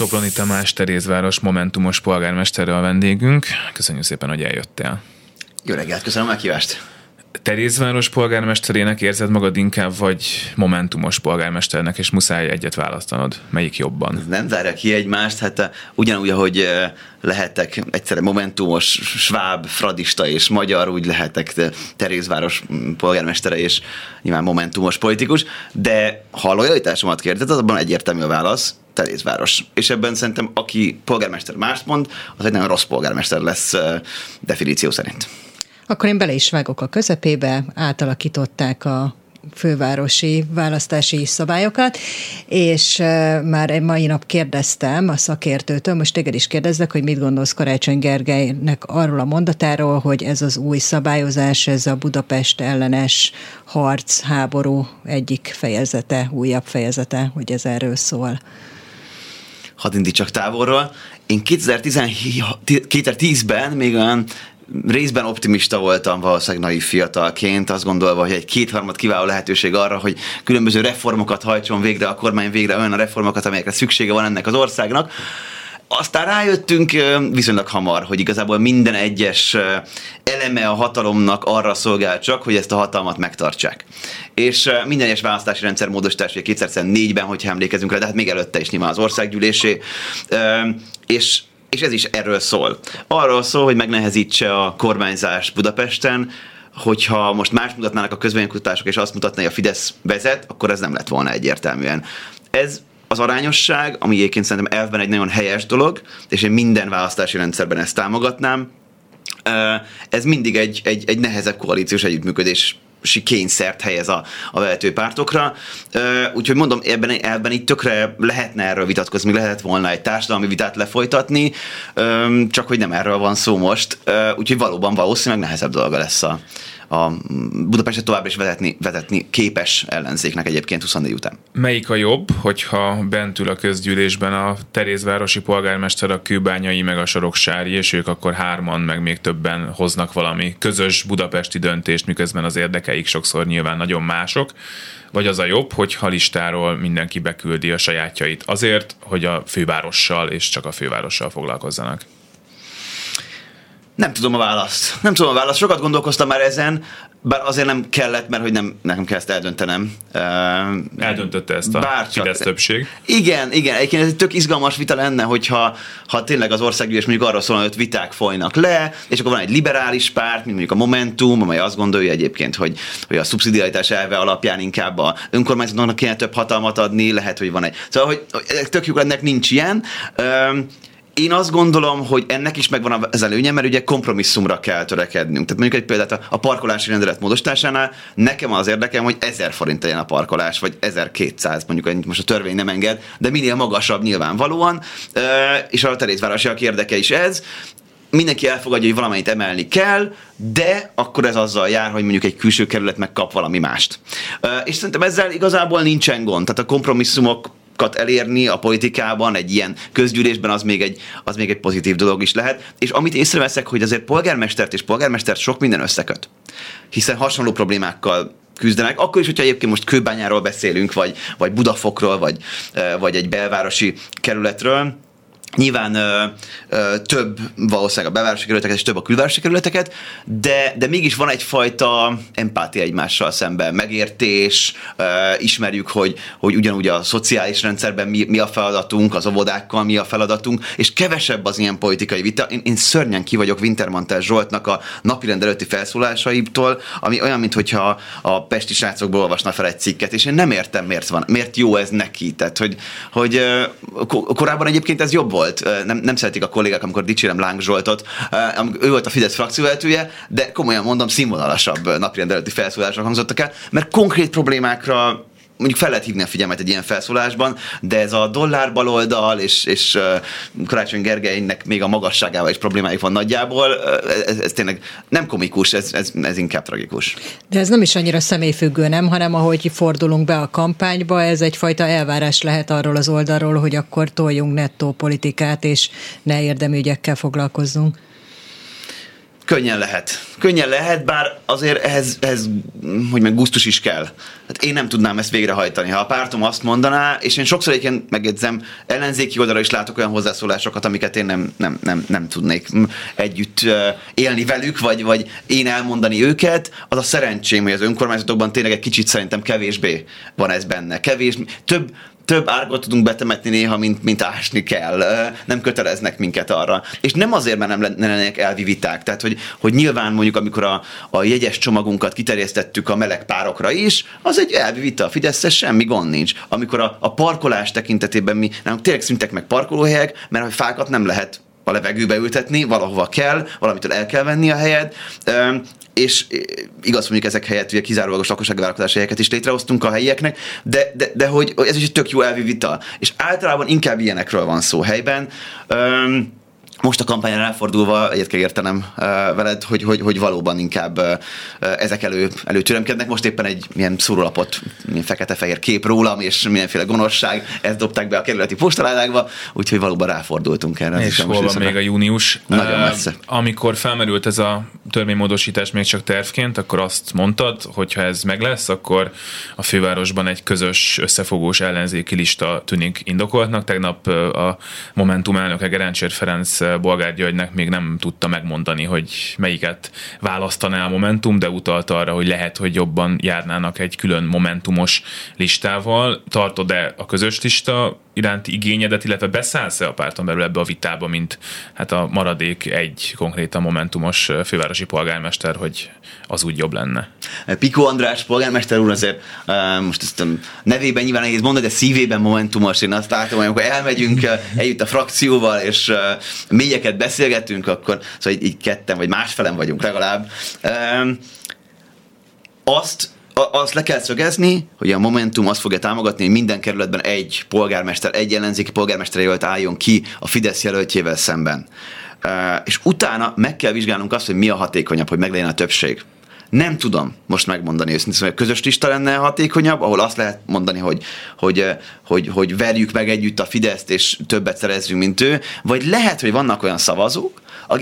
Soproni Tamás Terézváros Momentumos polgármesterre a vendégünk. Köszönjük szépen, hogy eljöttél. Jó reggelt, köszönöm a meghívást. Terézváros polgármesterének érzed magad inkább, vagy momentumos polgármesternek, és muszáj egyet választanod? Melyik jobban? Nem zárja ki egymást, hát uh, ugyanúgy, ahogy uh, lehetek egyszerre momentumos, sváb, fradista és magyar, úgy lehetek Terézváros mm, polgármestere és nyilván momentumos politikus, de ha a lojalitásomat kérdezed, abban egyértelmű a válasz, Terézváros. És ebben szerintem, aki polgármester mást mond, az egy nagyon rossz polgármester lesz definíció szerint. Akkor én bele is vágok a közepébe, átalakították a fővárosi választási szabályokat, és már egy mai nap kérdeztem a szakértőtől, most téged is kérdezzek, hogy mit gondolsz Karácsony Gergelynek arról a mondatáról, hogy ez az új szabályozás, ez a Budapest ellenes harc, háború egyik fejezete, újabb fejezete, hogy ez erről szól. Hadd indítsak távolról. Én 2010-ben még olyan részben optimista voltam valószínűleg naív fiatalként, azt gondolva, hogy egy kétharmad kiváló lehetőség arra, hogy különböző reformokat hajtson végre a kormány végre olyan a reformokat, amelyekre szüksége van ennek az országnak. Aztán rájöttünk viszonylag hamar, hogy igazából minden egyes eleme a hatalomnak arra szolgál csak, hogy ezt a hatalmat megtartsák. És minden egyes választási rendszer módosítás, 2004-ben, hogyha emlékezünk rá, de hát még előtte is nyilván az országgyűlésé, és és ez is erről szól. Arról szól, hogy megnehezítse a kormányzás Budapesten, hogyha most más mutatnának a közvénykutatások, és azt mutatná, hogy a Fidesz vezet, akkor ez nem lett volna egyértelműen. Ez az arányosság, ami egyébként szerintem elvben egy nagyon helyes dolog, és én minden választási rendszerben ezt támogatnám, ez mindig egy, egy, egy nehezebb koalíciós együttműködés kényszert helyez a, a vezető pártokra. Úgyhogy mondom, ebben, ebben itt tökre lehetne erről vitatkozni, lehetett volna egy társadalmi vitát lefolytatni, csak hogy nem erről van szó most. Úgyhogy valóban valószínűleg nehezebb dolga lesz a, a Budapestet tovább is vezetni, vezetni képes ellenzéknek egyébként 24 után. Melyik a jobb, hogyha bent ül a közgyűlésben a Terézvárosi polgármester, a Kőbányai, meg a Soroksári, és ők akkor hárman, meg még többen hoznak valami közös budapesti döntést, miközben az érdekeik sokszor nyilván nagyon mások, vagy az a jobb, hogy listáról mindenki beküldi a sajátjait azért, hogy a fővárossal és csak a fővárossal foglalkozzanak? Nem tudom a választ. Nem tudom a választ. Sokat gondolkoztam már ezen, bár azért nem kellett, mert hogy nem, nekem kell ezt eldöntenem. Eldöntötte ezt a Bárcsak. Fidesz többség. Igen, igen. Egyébként ez egy tök izgalmas vita lenne, hogyha ha tényleg az országgyűlés mondjuk arról szólna, hogy viták folynak le, és akkor van egy liberális párt, mint mondjuk a Momentum, amely azt gondolja egyébként, hogy, hogy a szubszidiaritás elve alapján inkább a önkormányzatnak kéne több hatalmat adni, lehet, hogy van egy. Szóval, hogy tök jó, ennek nincs ilyen. Én azt gondolom, hogy ennek is megvan az előnye, mert ugye kompromisszumra kell törekednünk. Tehát mondjuk egy példát a parkolási rendelet módosításánál nekem az érdekem, hogy 1000 forint legyen a parkolás, vagy 1200, mondjuk most a törvény nem enged, de minél magasabb nyilvánvalóan, és a terézvárosiak érdeke is ez mindenki elfogadja, hogy valamennyit emelni kell, de akkor ez azzal jár, hogy mondjuk egy külső kerület megkap valami mást. És szerintem ezzel igazából nincsen gond. Tehát a kompromisszumok elérni a politikában, egy ilyen közgyűlésben, az még egy, az még egy pozitív dolog is lehet. És amit észreveszek, hogy azért polgármestert és polgármestert sok minden összeköt. Hiszen hasonló problémákkal küzdenek, akkor is, hogyha egyébként most Kőbányáról beszélünk, vagy, vagy Budafokról, vagy, vagy egy belvárosi kerületről, Nyilván ö, ö, több valószínűleg a bevárosi kerületeket és több a külvárosi kerületeket, de, de mégis van egyfajta empátia egymással szemben, megértés, ö, ismerjük, hogy, hogy ugyanúgy a szociális rendszerben mi, mi a feladatunk, az óvodákkal mi a feladatunk, és kevesebb az ilyen politikai vita. Én, én szörnyen ki vagyok Wintermantel Zsoltnak a napirend előtti felszólásaitól, ami olyan, mintha a pesti srácokból olvasna fel egy cikket, és én nem értem, miért van, miért jó ez neki. Tehát, hogy, hogy korábban egyébként ez jobb volt volt, nem, nem szeretik a kollégák, amikor dicsérem Láng Zsoltot, ő volt a Fidesz frakcióvezetője, de komolyan mondom, színvonalasabb napirend előtti felszólások hangzottak el, mert konkrét problémákra mondjuk fel lehet hívni a figyelmet egy ilyen felszólásban, de ez a dollár baloldal és, és Karácsony Gergelynek még a magasságával is problémáik van nagyjából, ez, ez tényleg nem komikus, ez, ez, ez inkább tragikus. De ez nem is annyira személyfüggő, nem, hanem ahogy fordulunk be a kampányba, ez egyfajta elvárás lehet arról az oldalról, hogy akkor toljunk nettó politikát, és ne érdemű ügyekkel foglalkozzunk. Könnyen lehet. Könnyen lehet, bár azért ehhez, ehhez hogy meg gusztus is kell. Hát én nem tudnám ezt végrehajtani. Ha a pártom azt mondaná, és én sokszor egyébként megjegyzem, ellenzéki oldalra is látok olyan hozzászólásokat, amiket én nem, nem, nem, nem tudnék együtt élni velük, vagy, vagy én elmondani őket. Az a szerencsém, hogy az önkormányzatokban tényleg egy kicsit szerintem kevésbé van ez benne. Kevés, több, több árgot tudunk betemetni néha, mint, mint ásni kell. Nem köteleznek minket arra. És nem azért, mert nem lennének elvi viták. Tehát, hogy, hogy nyilván mondjuk, amikor a, a jegyes csomagunkat kiterjesztettük a meleg párokra is, az egy elvi vita. Fidesz semmi gond nincs. Amikor a, a parkolás tekintetében mi nem, tényleg szüntek meg parkolóhelyek, mert a fákat nem lehet a levegőbe ültetni, valahova kell, valamitől el kell venni a helyed, és igaz, mondjuk ezek helyett ugye kizárólagos lakossági vállalkozási helyeket is létrehoztunk a helyieknek, de, de, de hogy ez is egy tök jó elvi vita. És általában inkább ilyenekről van szó helyben. Um, most a kampányra ráfordulva egyet kell értenem uh, veled, hogy, hogy, hogy valóban inkább uh, ezek elő, előcsörömkednek. Most éppen egy milyen szórólapot, milyen fekete-fehér kép rólam, és mindenféle gonoszság, ezt dobták be a kerületi postaládákba, úgyhogy valóban ráfordultunk erre. És hol van még a június? Nagyon messze. Uh, amikor felmerült ez a törvénymódosítás még csak tervként, akkor azt mondtad, hogy ha ez meg lesz, akkor a fővárosban egy közös összefogós ellenzéki lista tűnik indokoltnak. Tegnap a Momentum elnöke Gerencsér Ferenc Bolgár Györgynek még nem tudta megmondani, hogy melyiket választaná a Momentum, de utalta arra, hogy lehet, hogy jobban járnának egy külön Momentumos listával. Tartod-e a közös lista iránti igényedet, illetve beszállsz-e a párton belül ebbe a vitába, mint hát a maradék egy konkrétan Momentumos fővárosi polgármester, hogy az úgy jobb lenne? Piko András polgármester úr azért most ezt nevében nyilván nehéz mondani, de szívében Momentumos. Én azt látom, hogy amikor elmegyünk együtt a frakcióval, és mélyeket beszélgetünk, akkor szóval így, így ketten vagy másfelem vagyunk legalább. Azt azt le kell szögezni, hogy a Momentum azt fogja támogatni, hogy minden kerületben egy polgármester, egy ellenzéki polgármester jelölt álljon ki a Fidesz jelöltjével szemben. És utána meg kell vizsgálnunk azt, hogy mi a hatékonyabb, hogy meglegyen a többség. Nem tudom most megmondani őszintén, a közös lista lenne hatékonyabb, ahol azt lehet mondani, hogy, hogy, hogy, hogy verjük meg együtt a Fideszt, és többet szerezzünk, mint ő, vagy lehet, hogy vannak olyan szavazók,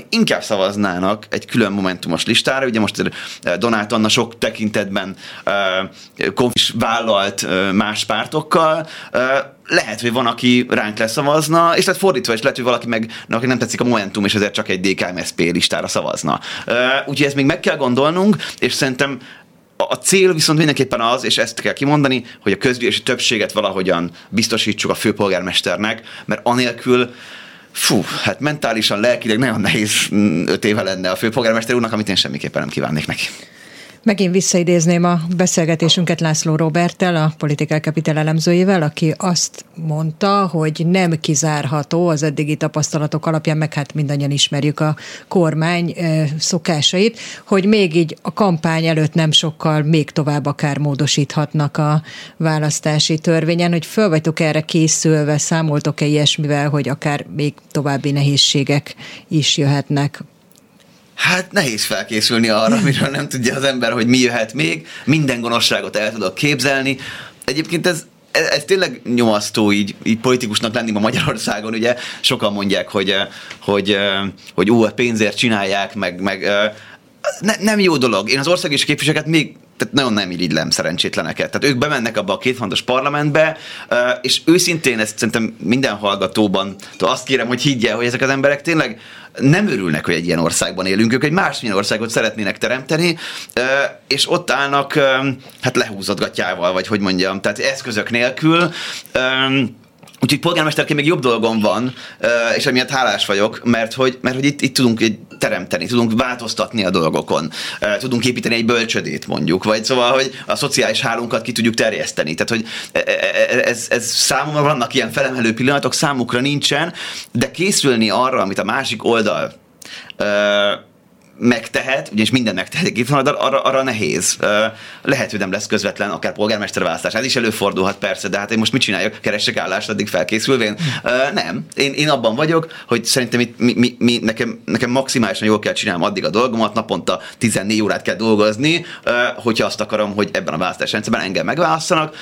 inkább szavaznának egy külön momentumos listára. Ugye most eh, Donát Anna sok tekintetben uh, konfis vállalt uh, más pártokkal, lehet, hogy van, aki ránk leszavazna, és lehet fordítva is lehet, hogy valaki meg, aki nem tetszik a Momentum, és ezért csak egy DKMSP listára szavazna. Úgyhogy ezt még meg kell gondolnunk, és szerintem a cél viszont mindenképpen az, és ezt kell kimondani, hogy a közgyűlési többséget valahogyan biztosítsuk a főpolgármesternek, mert anélkül fú, hát mentálisan, lelkileg nagyon nehéz mm, öt éve lenne a főpolgármester úrnak, amit én semmiképpen nem kívánnék neki. Megint visszaidézném a beszélgetésünket László Roberttel, a Political Capital elemzőjével, aki azt mondta, hogy nem kizárható az eddigi tapasztalatok alapján, meg hát mindannyian ismerjük a kormány szokásait, hogy még így a kampány előtt nem sokkal még tovább akár módosíthatnak a választási törvényen, hogy föl vagytok erre készülve, számoltok-e ilyesmivel, hogy akár még további nehézségek is jöhetnek Hát nehéz felkészülni arra, amiről nem tudja az ember, hogy mi jöhet még. Minden gonoszságot el tudok képzelni. Egyébként ez, ez, ez tényleg nyomasztó így, így politikusnak lenni ma Magyarországon, ugye sokan mondják, hogy, hogy, hogy ú, a pénzért csinálják, meg, meg ne, nem jó dolog. Én az országos képviselőket még tehát nagyon nem irigylem szerencsétleneket. Tehát ők bemennek abba a két fontos parlamentbe, és őszintén ezt szerintem minden hallgatóban azt kérem, hogy higgye, hogy ezek az emberek tényleg nem örülnek, hogy egy ilyen országban élünk, ők egy másmilyen országot szeretnének teremteni, és ott állnak hát lehúzatgatjával, vagy hogy mondjam, tehát eszközök nélkül, Úgyhogy polgármesterként még jobb dolgom van, és emiatt hálás vagyok, mert hogy, mert hogy itt, itt tudunk teremteni, tudunk változtatni a dolgokon, tudunk építeni egy bölcsödét mondjuk, vagy szóval, hogy a szociális hálunkat ki tudjuk terjeszteni. Tehát, hogy e, e, e, ez, ez számomra vannak ilyen felemelő pillanatok, számukra nincsen, de készülni arra, amit a másik oldal megtehet, ugyanis minden megtehet van, arra, arra nehéz. Lehet, hogy nem lesz közvetlen, akár polgármesterválasztás. Ez is előfordulhat persze, de hát én most mit csináljak? Keressek állást addig felkészülvén? Nem. Én, én abban vagyok, hogy szerintem itt mi, mi, mi, nekem, nekem maximálisan jól kell csinálnom addig a dolgomat, naponta 14 órát kell dolgozni, hogyha azt akarom, hogy ebben a választás rendszerben engem megválasztanak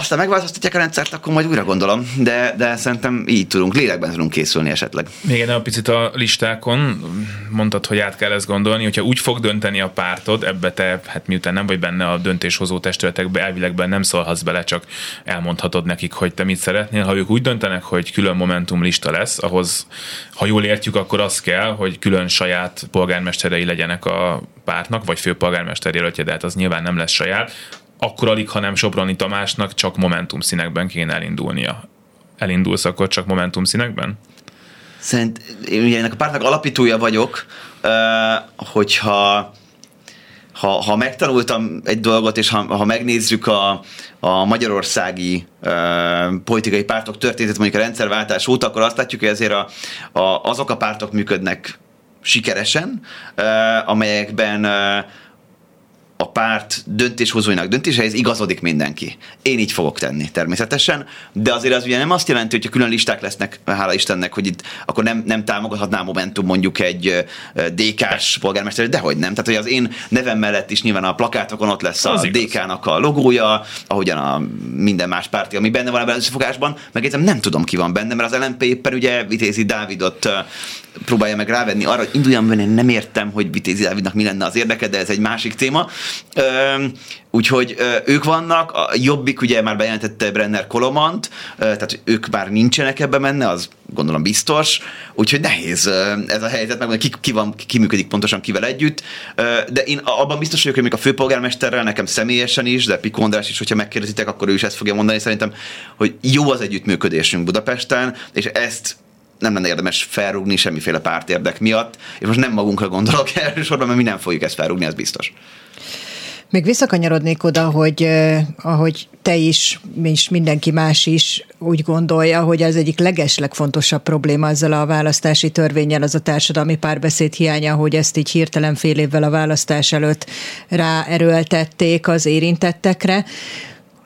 aztán megváltoztatják a rendszert, akkor majd újra gondolom, de, de szerintem így tudunk, lélekben tudunk készülni esetleg. Még egy picit a listákon, mondtad, hogy át kell ezt gondolni, hogyha úgy fog dönteni a pártod, ebbe te, hát miután nem vagy benne a döntéshozó testületekbe, elvilegben nem szólhatsz bele, csak elmondhatod nekik, hogy te mit szeretnél. Ha ők úgy döntenek, hogy külön Momentum lista lesz, ahhoz, ha jól értjük, akkor az kell, hogy külön saját polgármesterei legyenek a pártnak, vagy főpolgármester jelöltje, de hát az nyilván nem lesz saját, akkor alig, ha nem Soproni Tamásnak csak Momentum színekben kéne elindulnia. Elindulsz akkor csak Momentum színekben? Szerint én ugye ennek a pártnak alapítója vagyok, hogyha ha, ha megtanultam egy dolgot, és ha, ha megnézzük a, a magyarországi uh, politikai pártok történetét mondjuk a rendszerváltás óta, akkor azt látjuk, hogy ezért a, a, azok a pártok működnek sikeresen, uh, amelyekben uh, a párt döntéshozóinak döntéseihez igazodik mindenki. Én így fogok tenni természetesen, de azért az ugye nem azt jelenti, hogy külön listák lesznek, hála Istennek, hogy itt akkor nem, nem támogathatná Momentum mondjuk egy DK-s polgármester, de hogy nem. Tehát, hogy az én nevem mellett is nyilván a plakátokon ott lesz a DK-nak a logója, ahogyan a minden más párti, ami benne van ebben az összefogásban, meg nem tudom ki van benne, mert az LNP éppen ugye Vitézi Dávidot próbálja meg rávenni arra, hogy induljam benne, nem értem, hogy Vitézi Dávidnak mi lenne az érdeke, de ez egy másik téma. Úgyhogy ők vannak, a Jobbik ugye már bejelentette Brenner Kolomant, tehát ők már nincsenek ebbe menne, az gondolom biztos, úgyhogy nehéz ez a helyzet, meg ki, ki, van, ki működik pontosan kivel együtt, de én abban biztos vagyok, hogy még a főpolgármesterrel, nekem személyesen is, de Piko András is, hogyha megkérdezitek, akkor ő is ezt fogja mondani. Szerintem, hogy jó az együttműködésünk Budapesten, és ezt nem lenne érdemes felrúgni semmiféle pártérdek miatt, és most nem magunkra gondolok elsősorban, mert mi nem fogjuk ezt felrúgni, ez biztos. Még visszakanyarodnék oda, hogy eh, ahogy te is, és mindenki más is úgy gondolja, hogy az egyik legeslegfontosabb probléma ezzel a választási törvényel az a társadalmi párbeszéd hiánya, hogy ezt így hirtelen fél évvel a választás előtt ráerőltették az érintettekre.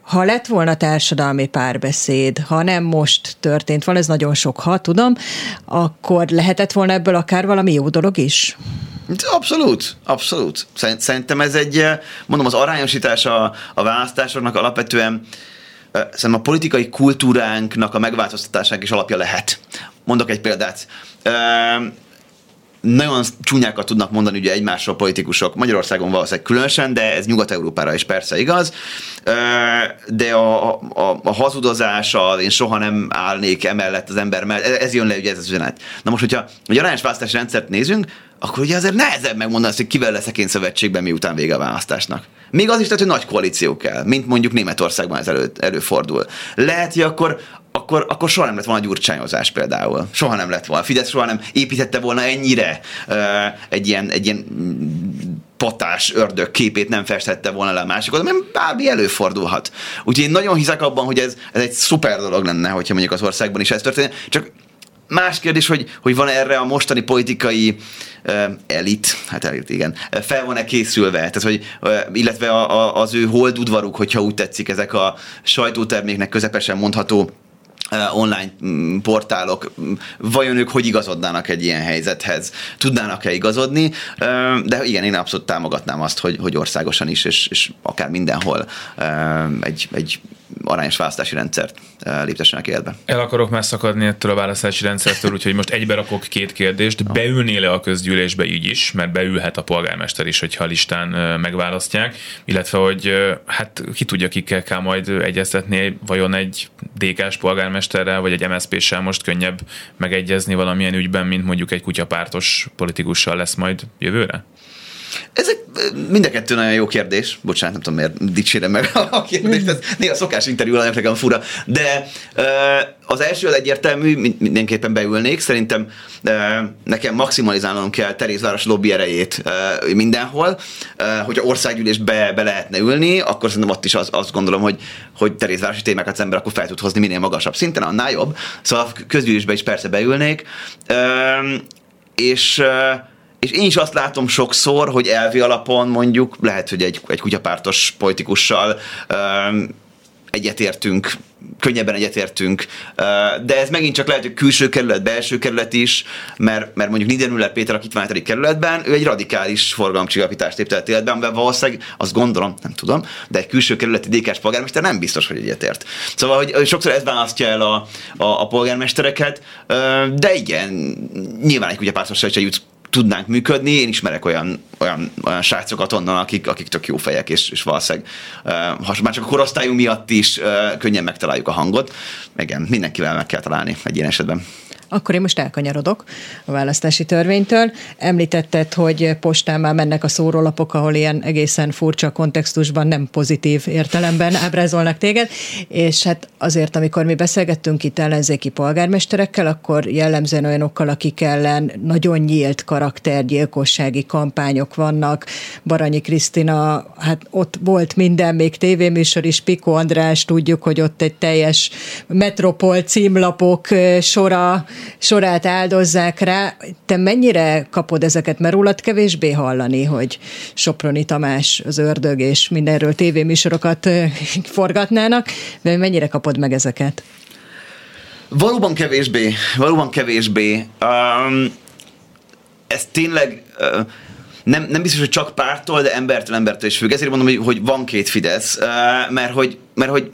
Ha lett volna társadalmi párbeszéd, ha nem most történt van, ez nagyon sok, ha tudom, akkor lehetett volna ebből akár valami jó dolog is? Abszolút, abszolút. Szerintem ez egy, eh, mondom, az arányosítás a, a választásoknak alapvetően eh, szerintem a politikai kultúránknak a megváltoztatásának is alapja lehet. Mondok egy példát. Eh, nagyon csúnyákat tudnak mondani ugye egymásról politikusok, Magyarországon valószínűleg különösen, de ez Nyugat-Európára is persze igaz, de a, a, a hazudozással én soha nem állnék emellett az ember mellett, ez jön le ugye ez az üzenet. Na most, hogyha egy arányos választási rendszert nézünk, akkor ugye azért nehezebb megmondani hogy kivel leszek én szövetségben, miután vége a választásnak. Még az is tehát, hogy nagy koalíció kell, mint mondjuk Németországban ez elő, előfordul. Lehet, hogy akkor, akkor, akkor soha nem lett volna gyurcsányozás például. Soha nem lett volna. Fidesz soha nem építette volna ennyire uh, egy ilyen, egy ilyen patás ördög képét nem festette volna le a másikot, mert bármi előfordulhat. Úgyhogy én nagyon hiszek abban, hogy ez, ez egy szuper dolog lenne, hogyha mondjuk az országban is ez történik. Csak Más kérdés, hogy, hogy van erre a mostani politikai uh, elit, hát elit, igen, fel van-e készülve, tehát, hogy, uh, illetve a, a, az ő holdudvaruk, hogyha úgy tetszik, ezek a sajtóterméknek közepesen mondható online mm, portálok, mm, vajon ők hogy igazodnának egy ilyen helyzethez? Tudnának-e igazodni? De igen, én abszolút támogatnám azt, hogy, hogy országosan is, és, és akár mindenhol egy, egy arányos választási rendszert eh, léptessenek életbe. El akarok már szakadni ettől a választási rendszertől, úgyhogy most egybe rakok két kérdést. Beülnél-e a közgyűlésbe így is, mert beülhet a polgármester is, hogyha a listán eh, megválasztják, illetve hogy eh, hát ki tudja, kikkel kell majd egyeztetni, vajon egy DK-s polgármesterrel, vagy egy MSZP-sel most könnyebb megegyezni valamilyen ügyben, mint mondjuk egy kutyapártos politikussal lesz majd jövőre? Ezek mind a kettő nagyon jó kérdés. Bocsánat, nem tudom, miért dicsérem meg a kérdést. Ez néha szokás interjú alanyok nekem fura. De az első az egyértelmű, mindenképpen beülnék. Szerintem nekem maximalizálnom kell Terézváros lobby erejét mindenhol. Hogyha országgyűlésbe be lehetne ülni, akkor szerintem ott is az, azt gondolom, hogy, hogy Terézvárosi témákat az ember akkor fel tud hozni minél magasabb szinten, annál jobb. Szóval közgyűlésbe is persze beülnék. És és én is azt látom sokszor, hogy elvi alapon mondjuk lehet, hogy egy, egy kutyapártos politikussal um, egyetértünk, könnyebben egyetértünk, de ez megint csak lehet, hogy külső kerület, belső kerület is, mert, mert mondjuk Niedermüller Péter, akit van a kerületben, ő egy radikális forgalomcsillapítást léptetett életben, amiben valószínűleg azt gondolom, nem tudom, de egy külső kerületi DK-s polgármester nem biztos, hogy egyetért. Szóval, hogy sokszor ez választja el a, a, a polgármestereket, de igen, nyilván egy kutyapártosság se jut tudnánk működni. Én ismerek olyan, olyan, olyan srácokat onnan, akik, akik tök jó fejek, és, és valószínűleg uh, már csak a korosztályunk miatt is uh, könnyen megtaláljuk a hangot. Igen, mindenkivel meg kell találni egy ilyen esetben. Akkor én most elkanyarodok a választási törvénytől. Említetted, hogy postán már mennek a szórólapok, ahol ilyen egészen furcsa kontextusban, nem pozitív értelemben ábrázolnak téged, és hát azért, amikor mi beszélgettünk itt ellenzéki polgármesterekkel, akkor jellemzően olyanokkal, akik ellen nagyon nyílt karaktergyilkossági kampányok vannak. Baranyi Krisztina, hát ott volt minden, még tévéműsor is, Piko András, tudjuk, hogy ott egy teljes metropol címlapok sora sorát áldozzák rá. Te mennyire kapod ezeket, mert rólad kevésbé hallani, hogy Soproni Tamás az ördög és mindenről tévéműsorokat forgatnának, de mennyire kapod meg ezeket? Valóban kevésbé, valóban kevésbé. Um, ez tényleg uh, nem, nem biztos, hogy csak pártól, de embertől embertől is függ. Ezért mondom, hogy, hogy van két Fidesz, mert hogy, mert hogy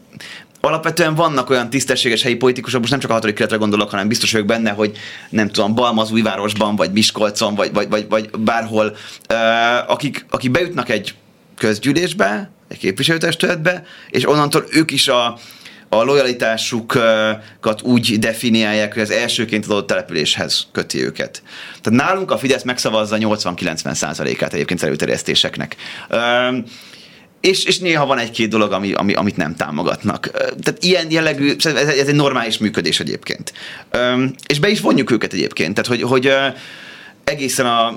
alapvetően vannak olyan tisztességes helyi politikusok, most nem csak a hatodik keretre gondolok, hanem biztos vagyok benne, hogy nem tudom, Balmazújvárosban, vagy Miskolcon, vagy, vagy, vagy, vagy bárhol, akik, akik bejutnak egy közgyűlésbe, egy képviselőtestületbe, és onnantól ők is a, a lojalitásukat úgy definiálják, hogy az elsőként adott településhez köti őket. Tehát nálunk a Fidesz megszavazza 80-90 százalékát egyébként előterjesztéseknek és, és néha van egy-két dolog, ami, ami, amit nem támogatnak. Tehát ilyen jellegű, ez, ez egy normális működés egyébként. És be is vonjuk őket egyébként. Tehát, hogy, hogy egészen a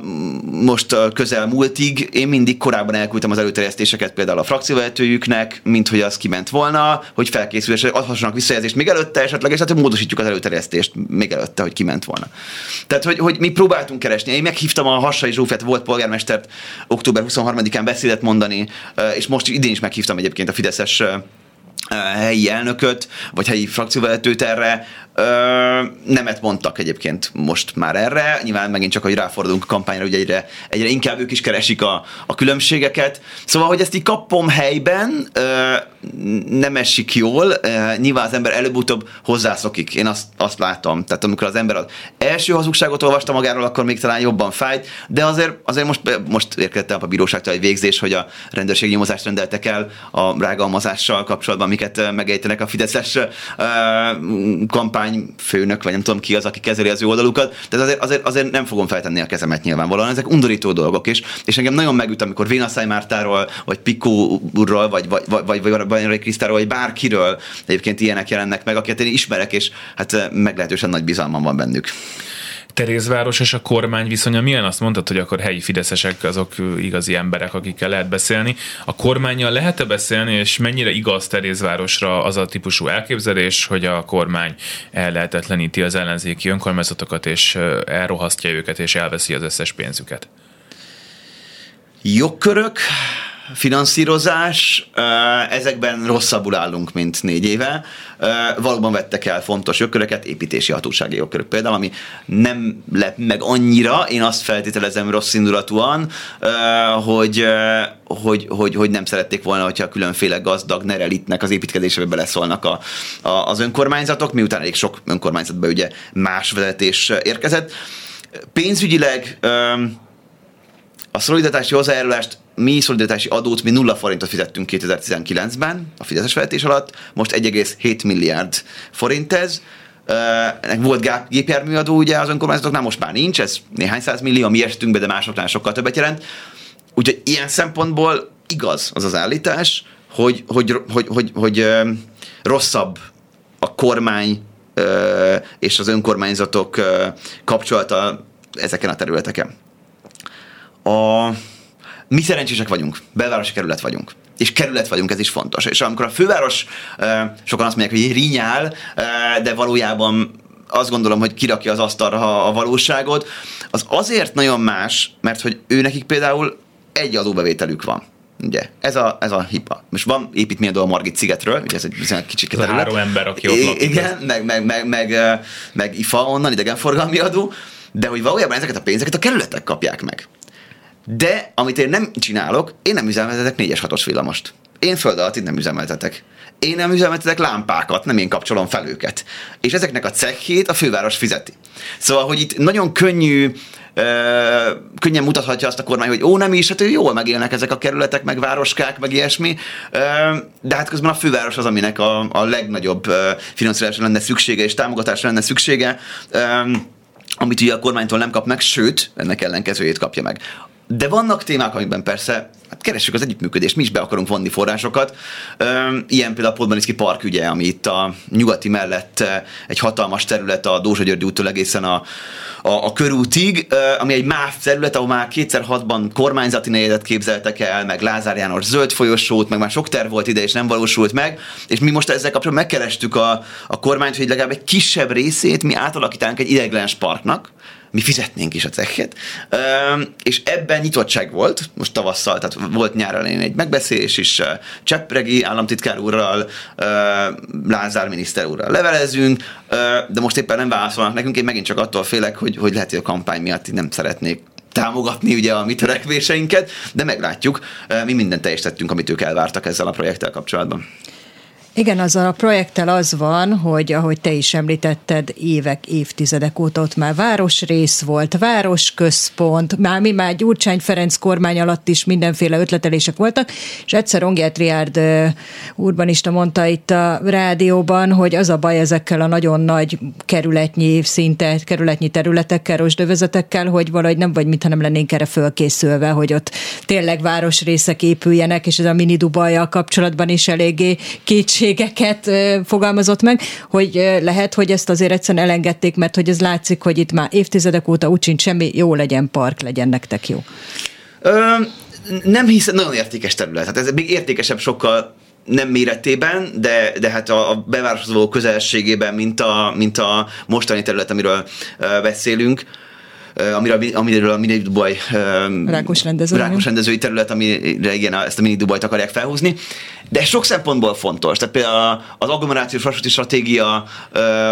most közel múltig én mindig korábban elküldtem az előterjesztéseket például a frakcióvezetőjüknek, mint hogy az kiment volna, hogy felkészül, és adhassanak visszajelzést még előtte esetleg, és hát módosítjuk az előterjesztést még előtte, hogy kiment volna. Tehát, hogy, hogy mi próbáltunk keresni. Én meghívtam a Hassai Zsófet, volt polgármestert október 23-án beszédet mondani, és most idén is meghívtam egyébként a Fideszes helyi elnököt, vagy helyi frakcióvezetőt erre, Ö, nemet mondtak egyébként most már erre, nyilván megint csak, hogy ráfordulunk a kampányra, hogy egyre, egyre inkább ők is keresik a, a különbségeket. Szóval, hogy ezt így kapom helyben, ö, nem esik jól, ö, nyilván az ember előbb-utóbb hozzászokik, én azt, azt látom. Tehát amikor az ember az első hazugságot olvasta magáról, akkor még talán jobban fájt, de azért, azért most, most érkezett a bíróságtól egy végzés, hogy a rendőrség nyomozást rendeltek el a rágalmazással kapcsolatban, amiket megejtenek a Fideszes kampány főnök, vagy nem tudom ki az, aki kezeli az ő oldalukat, tehát azért, azért, azért nem fogom feltenni a kezemet nyilvánvalóan, ezek undorító dolgok is, és engem nagyon megüt, amikor Vénaszáj Mártáról, vagy Pikó úrról, vagy, vagy, vagy, vagy, vagy Bajnai Krisztáról, vagy bárkiről egyébként ilyenek jelennek meg, akiket én ismerek, és hát meglehetősen nagy bizalmam van bennük. Terézváros és a kormány viszonya milyen? Azt mondtad, hogy akkor helyi fideszesek azok igazi emberek, akikkel lehet beszélni. A kormányjal lehet-e beszélni, és mennyire igaz Terézvárosra az a típusú elképzelés, hogy a kormány ellehetetleníti az ellenzéki önkormányzatokat, és elrohasztja őket, és elveszi az összes pénzüket? Jogkörök, finanszírozás, ezekben rosszabbul állunk, mint négy éve. Valóban vettek el fontos jogköröket, építési hatósági jogkörök például, ami nem lep meg annyira, én azt feltételezem rossz indulatúan, hogy, hogy, hogy, hogy nem szerették volna, hogyha különféle gazdag nerelitnek az építkezésébe beleszólnak a, a, az önkormányzatok, miután elég sok önkormányzatban ugye más vezetés érkezett. Pénzügyileg a szolidaritási hozzájárulást mi szolidaritási adót mi nulla forintot fizettünk 2019-ben a Fideszes vezetés alatt, most 1,7 milliárd forint ez. Ennek volt gépjárműadó ugye az önkormányzatoknál, most már nincs, ez néhány száz millió, mi esetünkben, de másoknál sokkal többet jelent. Úgyhogy ilyen szempontból igaz az az állítás, hogy, hogy, hogy, hogy, hogy rosszabb a kormány és az önkormányzatok kapcsolata ezeken a területeken. A, mi szerencsések vagyunk, belvárosi kerület vagyunk és kerület vagyunk, ez is fontos. És amikor a főváros, sokan azt mondják, hogy rinyál, de valójában azt gondolom, hogy kirakja az asztalra a valóságot, az azért nagyon más, mert hogy ő nekik például egy adóbevételük van. Ugye, ez a, ez a hipa. Most van építményadó a Margit szigetről, ugye ez egy bizonyos kicsit Ez a három ember, aki ott lakik. Igen, meg, meg, meg, meg, meg, meg IFA onnan, idegenforgalmi adó, de hogy valójában ezeket a pénzeket a kerületek kapják meg. De amit én nem csinálok, én nem üzemeltetek 4-es 6-os villamost. Én föld alatt itt nem üzemeltetek. Én nem üzemeltetek lámpákat, nem én kapcsolom fel őket. És ezeknek a cechét a főváros fizeti. Szóval, hogy itt nagyon könnyű Ö, könnyen mutathatja azt a kormány, hogy ó, nem is, hát jól megélnek ezek a kerületek, meg városkák, meg ilyesmi, ö, de hát közben a főváros az, aminek a, a legnagyobb finanszírozásra lenne szüksége, és támogatásra lenne szüksége, ö, amit ugye a kormánytól nem kap meg, sőt, ennek ellenkezőjét kapja meg. De vannak témák, amikben persze hát keressük az együttműködést, mi is be akarunk vonni forrásokat. Ilyen például a Podmaniszki Park ügye, ami itt a nyugati mellett egy hatalmas terület a Dózsa Györgyi úttól egészen a, a, a körútig, ami egy MÁV terület, ahol már kétszer hatban kormányzati negyedet képzeltek el, meg Lázár János zöld folyosót, meg már sok terv volt ide, és nem valósult meg, és mi most ezzel kapcsolatban megkerestük a, a kormányt, hogy legalább egy kisebb részét mi átalakítánk egy ideiglenes parknak, mi fizetnénk is a cechet, és ebben nyitottság volt, most tavasszal, tehát volt nyár elején egy megbeszélés is, Csepregi államtitkár úrral, Lázár miniszter úrral levelezünk, de most éppen nem válaszolnak nekünk, én megint csak attól félek, hogy, hogy lehet, hogy a kampány miatt nem szeretnék támogatni ugye a mi törekvéseinket, de meglátjuk, mi mindent teljesítettünk, amit ők elvártak ezzel a projekttel kapcsolatban. Igen, azzal a projekttel az van, hogy ahogy te is említetted, évek, évtizedek óta ott már városrész volt, városközpont, már mi már Gyurcsány Ferenc kormány alatt is mindenféle ötletelések voltak, és egyszer Ongiát Riárd urbanista mondta itt a rádióban, hogy az a baj ezekkel a nagyon nagy kerületnyi szinte, kerületnyi területekkel, rosdövezetekkel, hogy valahogy nem vagy, mintha nem lennénk erre fölkészülve, hogy ott tényleg városrészek épüljenek, és ez a mini Dubajjal kapcsolatban is eléggé kétség kétségeket fogalmazott meg, hogy lehet, hogy ezt azért egyszerűen elengedték, mert hogy ez látszik, hogy itt már évtizedek óta úgy sincs semmi, jó legyen park, legyen nektek jó. Ö, nem hiszem, nagyon értékes terület. Hát ez még értékesebb sokkal nem méretében, de, de hát a, a bevároshoz való közelségében, mint a, mint a mostani terület, amiről beszélünk amiről, amiről a Mini Dubaj rákos, rendező, rákos rendezői terület, amire igen, ezt a Mini Dubajt akarják felhúzni. De sok szempontból fontos. Tehát például az agglomerációs vasúti stratégia,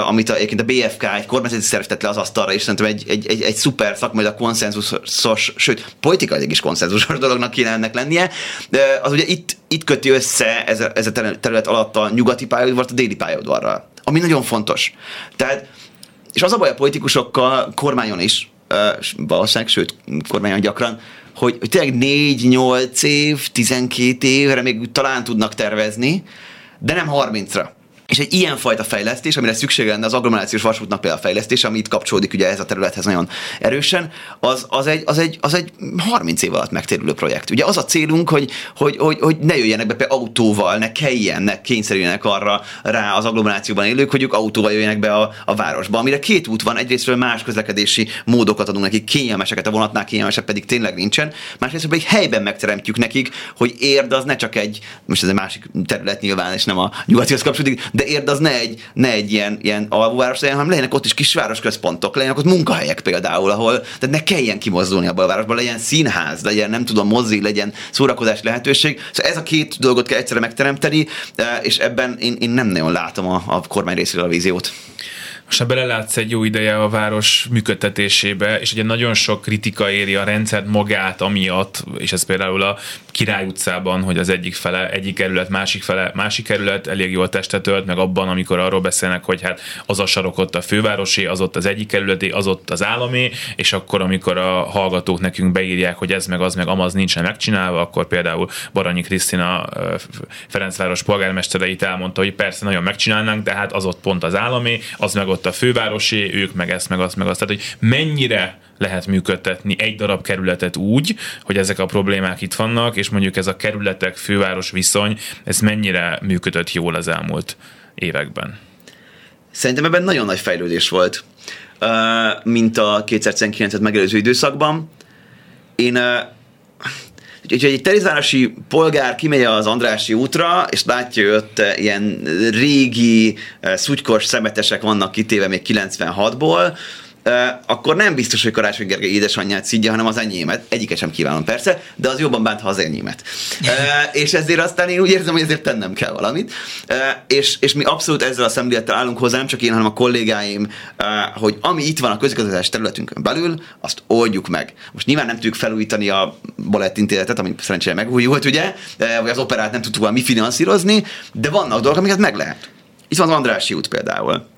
amit a, egyébként a BFK egy kormányzati szerv tett le az asztalra, és szerintem egy, egy, egy, egy szuper szakmai, a konszenzusos, sőt, politikai is konszenzusos dolognak kéne ennek lennie. De az ugye itt, itt köti össze ez a, ez a terület alatt a nyugati pályaudvart a déli pályaudvarral. Ami nagyon fontos. Tehát és az a baj a politikusokkal, kormányon is, valószínűleg, sőt, kormányon gyakran, hogy, hogy tényleg 4-8 év, 12 évre még talán tudnak tervezni, de nem 30-ra. És egy ilyen fajta fejlesztés, amire szükség lenne az agglomerációs vasútnak például a fejlesztés, ami itt kapcsolódik ugye ez a területhez nagyon erősen, az, az, egy, az, egy, az egy 30 év alatt megtérülő projekt. Ugye az a célunk, hogy, hogy, hogy, hogy ne jöjjenek be például autóval, ne kelljen, ne kényszerüljenek arra rá az agglomerációban élők, hogy ők autóval jöjjenek be a, a városba. Amire két út van, egyrésztről más közlekedési módokat adunk nekik, kényelmeseket, a vonatnál kényelmesebb pedig tényleg nincsen. Másrészt pedig helyben megteremtjük nekik, hogy érd az ne csak egy, most ez egy másik terület nyilván, és nem a nyugatihoz kapcsolódik, de érd az ne egy, ne egy ilyen, ilyen alvóváros legyen, hanem legyenek ott is kisváros központok, legyenek ott munkahelyek például, ahol tehát ne kelljen kimozdulni a városban, legyen színház, legyen nem tudom, mozi, legyen szórakozás lehetőség. Szóval ez a két dolgot kell egyszerre megteremteni, eh, és ebben én, én nem nagyon látom a, a kormány részéről a víziót. Most belelátsz egy jó ideje a város működtetésébe, és ugye nagyon sok kritika éri a rendszert magát amiatt, és ez például a Király utcában, hogy az egyik fele, egyik kerület, másik fele, másik kerület elég jól testet ölt, meg abban, amikor arról beszélnek, hogy hát az a sarok ott a fővárosi, az ott az egyik kerületi, az ott az állami, és akkor, amikor a hallgatók nekünk beírják, hogy ez meg az meg amaz nincsen megcsinálva, akkor például Baranyi Krisztina Ferencváros polgármestereit elmondta, hogy persze nagyon megcsinálnánk, de hát az ott pont az állami, az meg ott a fővárosi, ők meg ezt, meg azt, meg azt. Tehát, hogy mennyire lehet működtetni egy darab kerületet úgy, hogy ezek a problémák itt vannak, és mondjuk ez a kerületek főváros viszony, ez mennyire működött jól az elmúlt években? Szerintem ebben nagyon nagy fejlődés volt, mint a 2019-et megelőző időszakban. Én Úgyhogy egy terézvárosi polgár kimegy az Andrási útra, és látja, ott ilyen régi, szutykos szemetesek vannak kitéve még 96-ból, akkor nem biztos, hogy Karácsony Gergely édesanyját szidja, hanem az enyémet. Egyiket sem kívánom persze, de az jobban bánt, ha az enyémet. és ezért aztán én úgy érzem, hogy ezért tennem kell valamit. és, és mi abszolút ezzel a szemlélettel állunk hozzá, nem csak én, hanem a kollégáim, hogy ami itt van a közigazgatás területünkön belül, azt oldjuk meg. Most nyilván nem tudjuk felújítani a balettintézetet, ami szerencsére megújult, ugye, vagy az operát nem tudtuk valami finanszírozni, de vannak dolgok, amiket meg lehet. Itt van az Andrási út például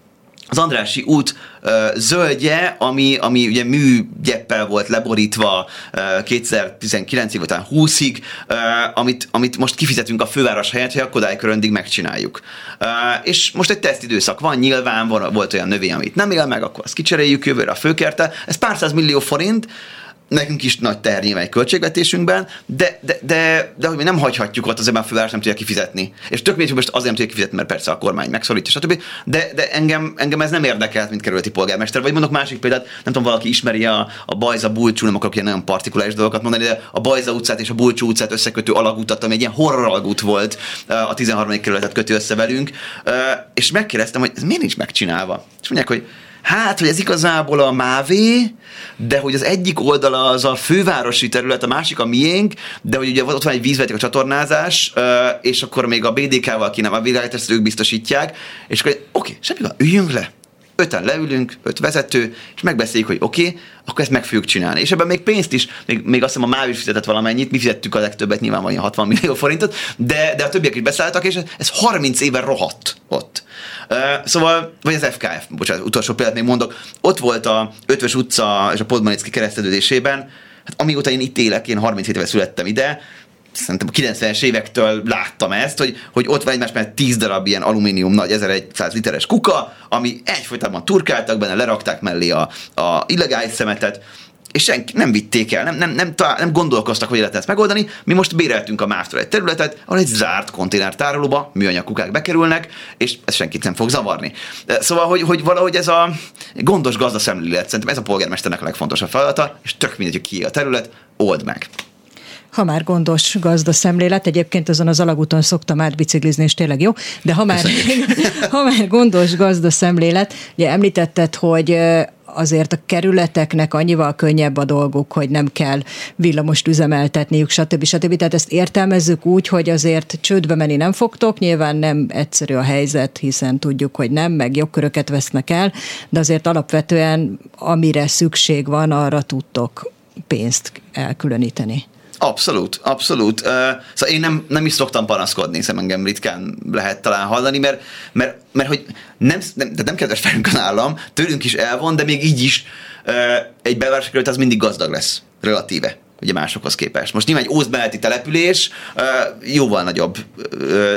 az Andrási út uh, zöldje, ami, ami ugye műgyeppel volt leborítva uh, 2019-ig, vagy talán 20-ig, uh, amit, amit most kifizetünk a főváros helyett, hogy a Kodály köröndig megcsináljuk. Uh, és most egy tesztidőszak van, nyilván van, volt olyan növény, amit nem él meg, akkor azt kicseréljük jövőre a főkerte. Ez pár száz millió forint, nekünk is nagy terv egy költségvetésünkben, de, de, de, de hogy mi nem hagyhatjuk ott, már a főváros nem tudja kifizetni. És tök mindegy, most azért nem tudja kifizetni, mert persze a kormány megszorítja, stb. De, de engem, engem ez nem érdekelt, mint kerületi polgármester. Vagy mondok másik példát, nem tudom, valaki ismeri a, a Bajza Bulcsú, nem akarok ilyen nagyon partikuláris dolgokat mondani, de a Bajza utcát és a Bulcsú utcát összekötő alagutat, ami egy ilyen horror alagút volt, a 13. kerületet kötő össze velünk, és megkérdeztem, hogy ez miért nincs megcsinálva. És mondják, hogy hát, hogy ez igazából a mávé, de hogy az egyik oldala az a fővárosi terület, a másik a miénk, de hogy ugye ott van egy vízveték a csatornázás, és akkor még a BDK-val kéne, a világítást ők biztosítják, és akkor oké, okay, semmi van, üljünk le, öten leülünk, öt vezető, és megbeszéljük, hogy oké, akkor ezt meg fogjuk csinálni. És ebben még pénzt is, még, még azt hiszem a MÁV is fizetett valamennyit, mi fizettük a legtöbbet, nyilván van 60 millió forintot, de, de a többiek is beszálltak, és ez 30 éve rohadt ott. Szóval, vagy az FKF, bocsánat, utolsó példát még mondok, ott volt a Ötvös utca és a Podmanicki keresztedődésében, hát amióta én itt élek, én 37 éve születtem ide, szerintem a 90-es évektől láttam ezt, hogy, hogy ott van egymás mellett 10 darab ilyen alumínium nagy 1100 literes kuka, ami egyfolytában turkáltak benne, lerakták mellé a, a illegális szemetet, és senki nem vitték el, nem, nem, nem, talál, nem gondolkoztak, hogy lehet ezt megoldani. Mi most béreltünk a máv egy területet, ahol egy zárt konténertárolóba műanyag kukák bekerülnek, és ez senkit nem fog zavarni. Szóval, hogy, hogy valahogy ez a gondos gazdaszemlélet, szerintem ez a polgármesternek a legfontosabb feladata, és tök mindegy, hogy ki a terület, old meg ha már gondos gazda szemlélet, egyébként azon az alagúton szoktam átbiciklizni, és tényleg jó, de ha már, ha már gondos gazda szemlélet, ugye említetted, hogy azért a kerületeknek annyival könnyebb a dolguk, hogy nem kell villamost üzemeltetniük, stb. stb. Tehát ezt értelmezzük úgy, hogy azért csődbe menni nem fogtok, nyilván nem egyszerű a helyzet, hiszen tudjuk, hogy nem, meg jogköröket vesznek el, de azért alapvetően amire szükség van, arra tudtok pénzt elkülöníteni. Abszolút, abszolút. Uh, szóval én nem, nem is szoktam panaszkodni, hiszen engem ritkán lehet talán hallani, mert, mert, mert hogy nem, nem, de nem kedves felünk a állam, tőlünk is elvon, de még így is uh, egy belvárosi kerület az mindig gazdag lesz, relatíve ugye másokhoz képest. Most nyilván egy ózbeelti település jóval nagyobb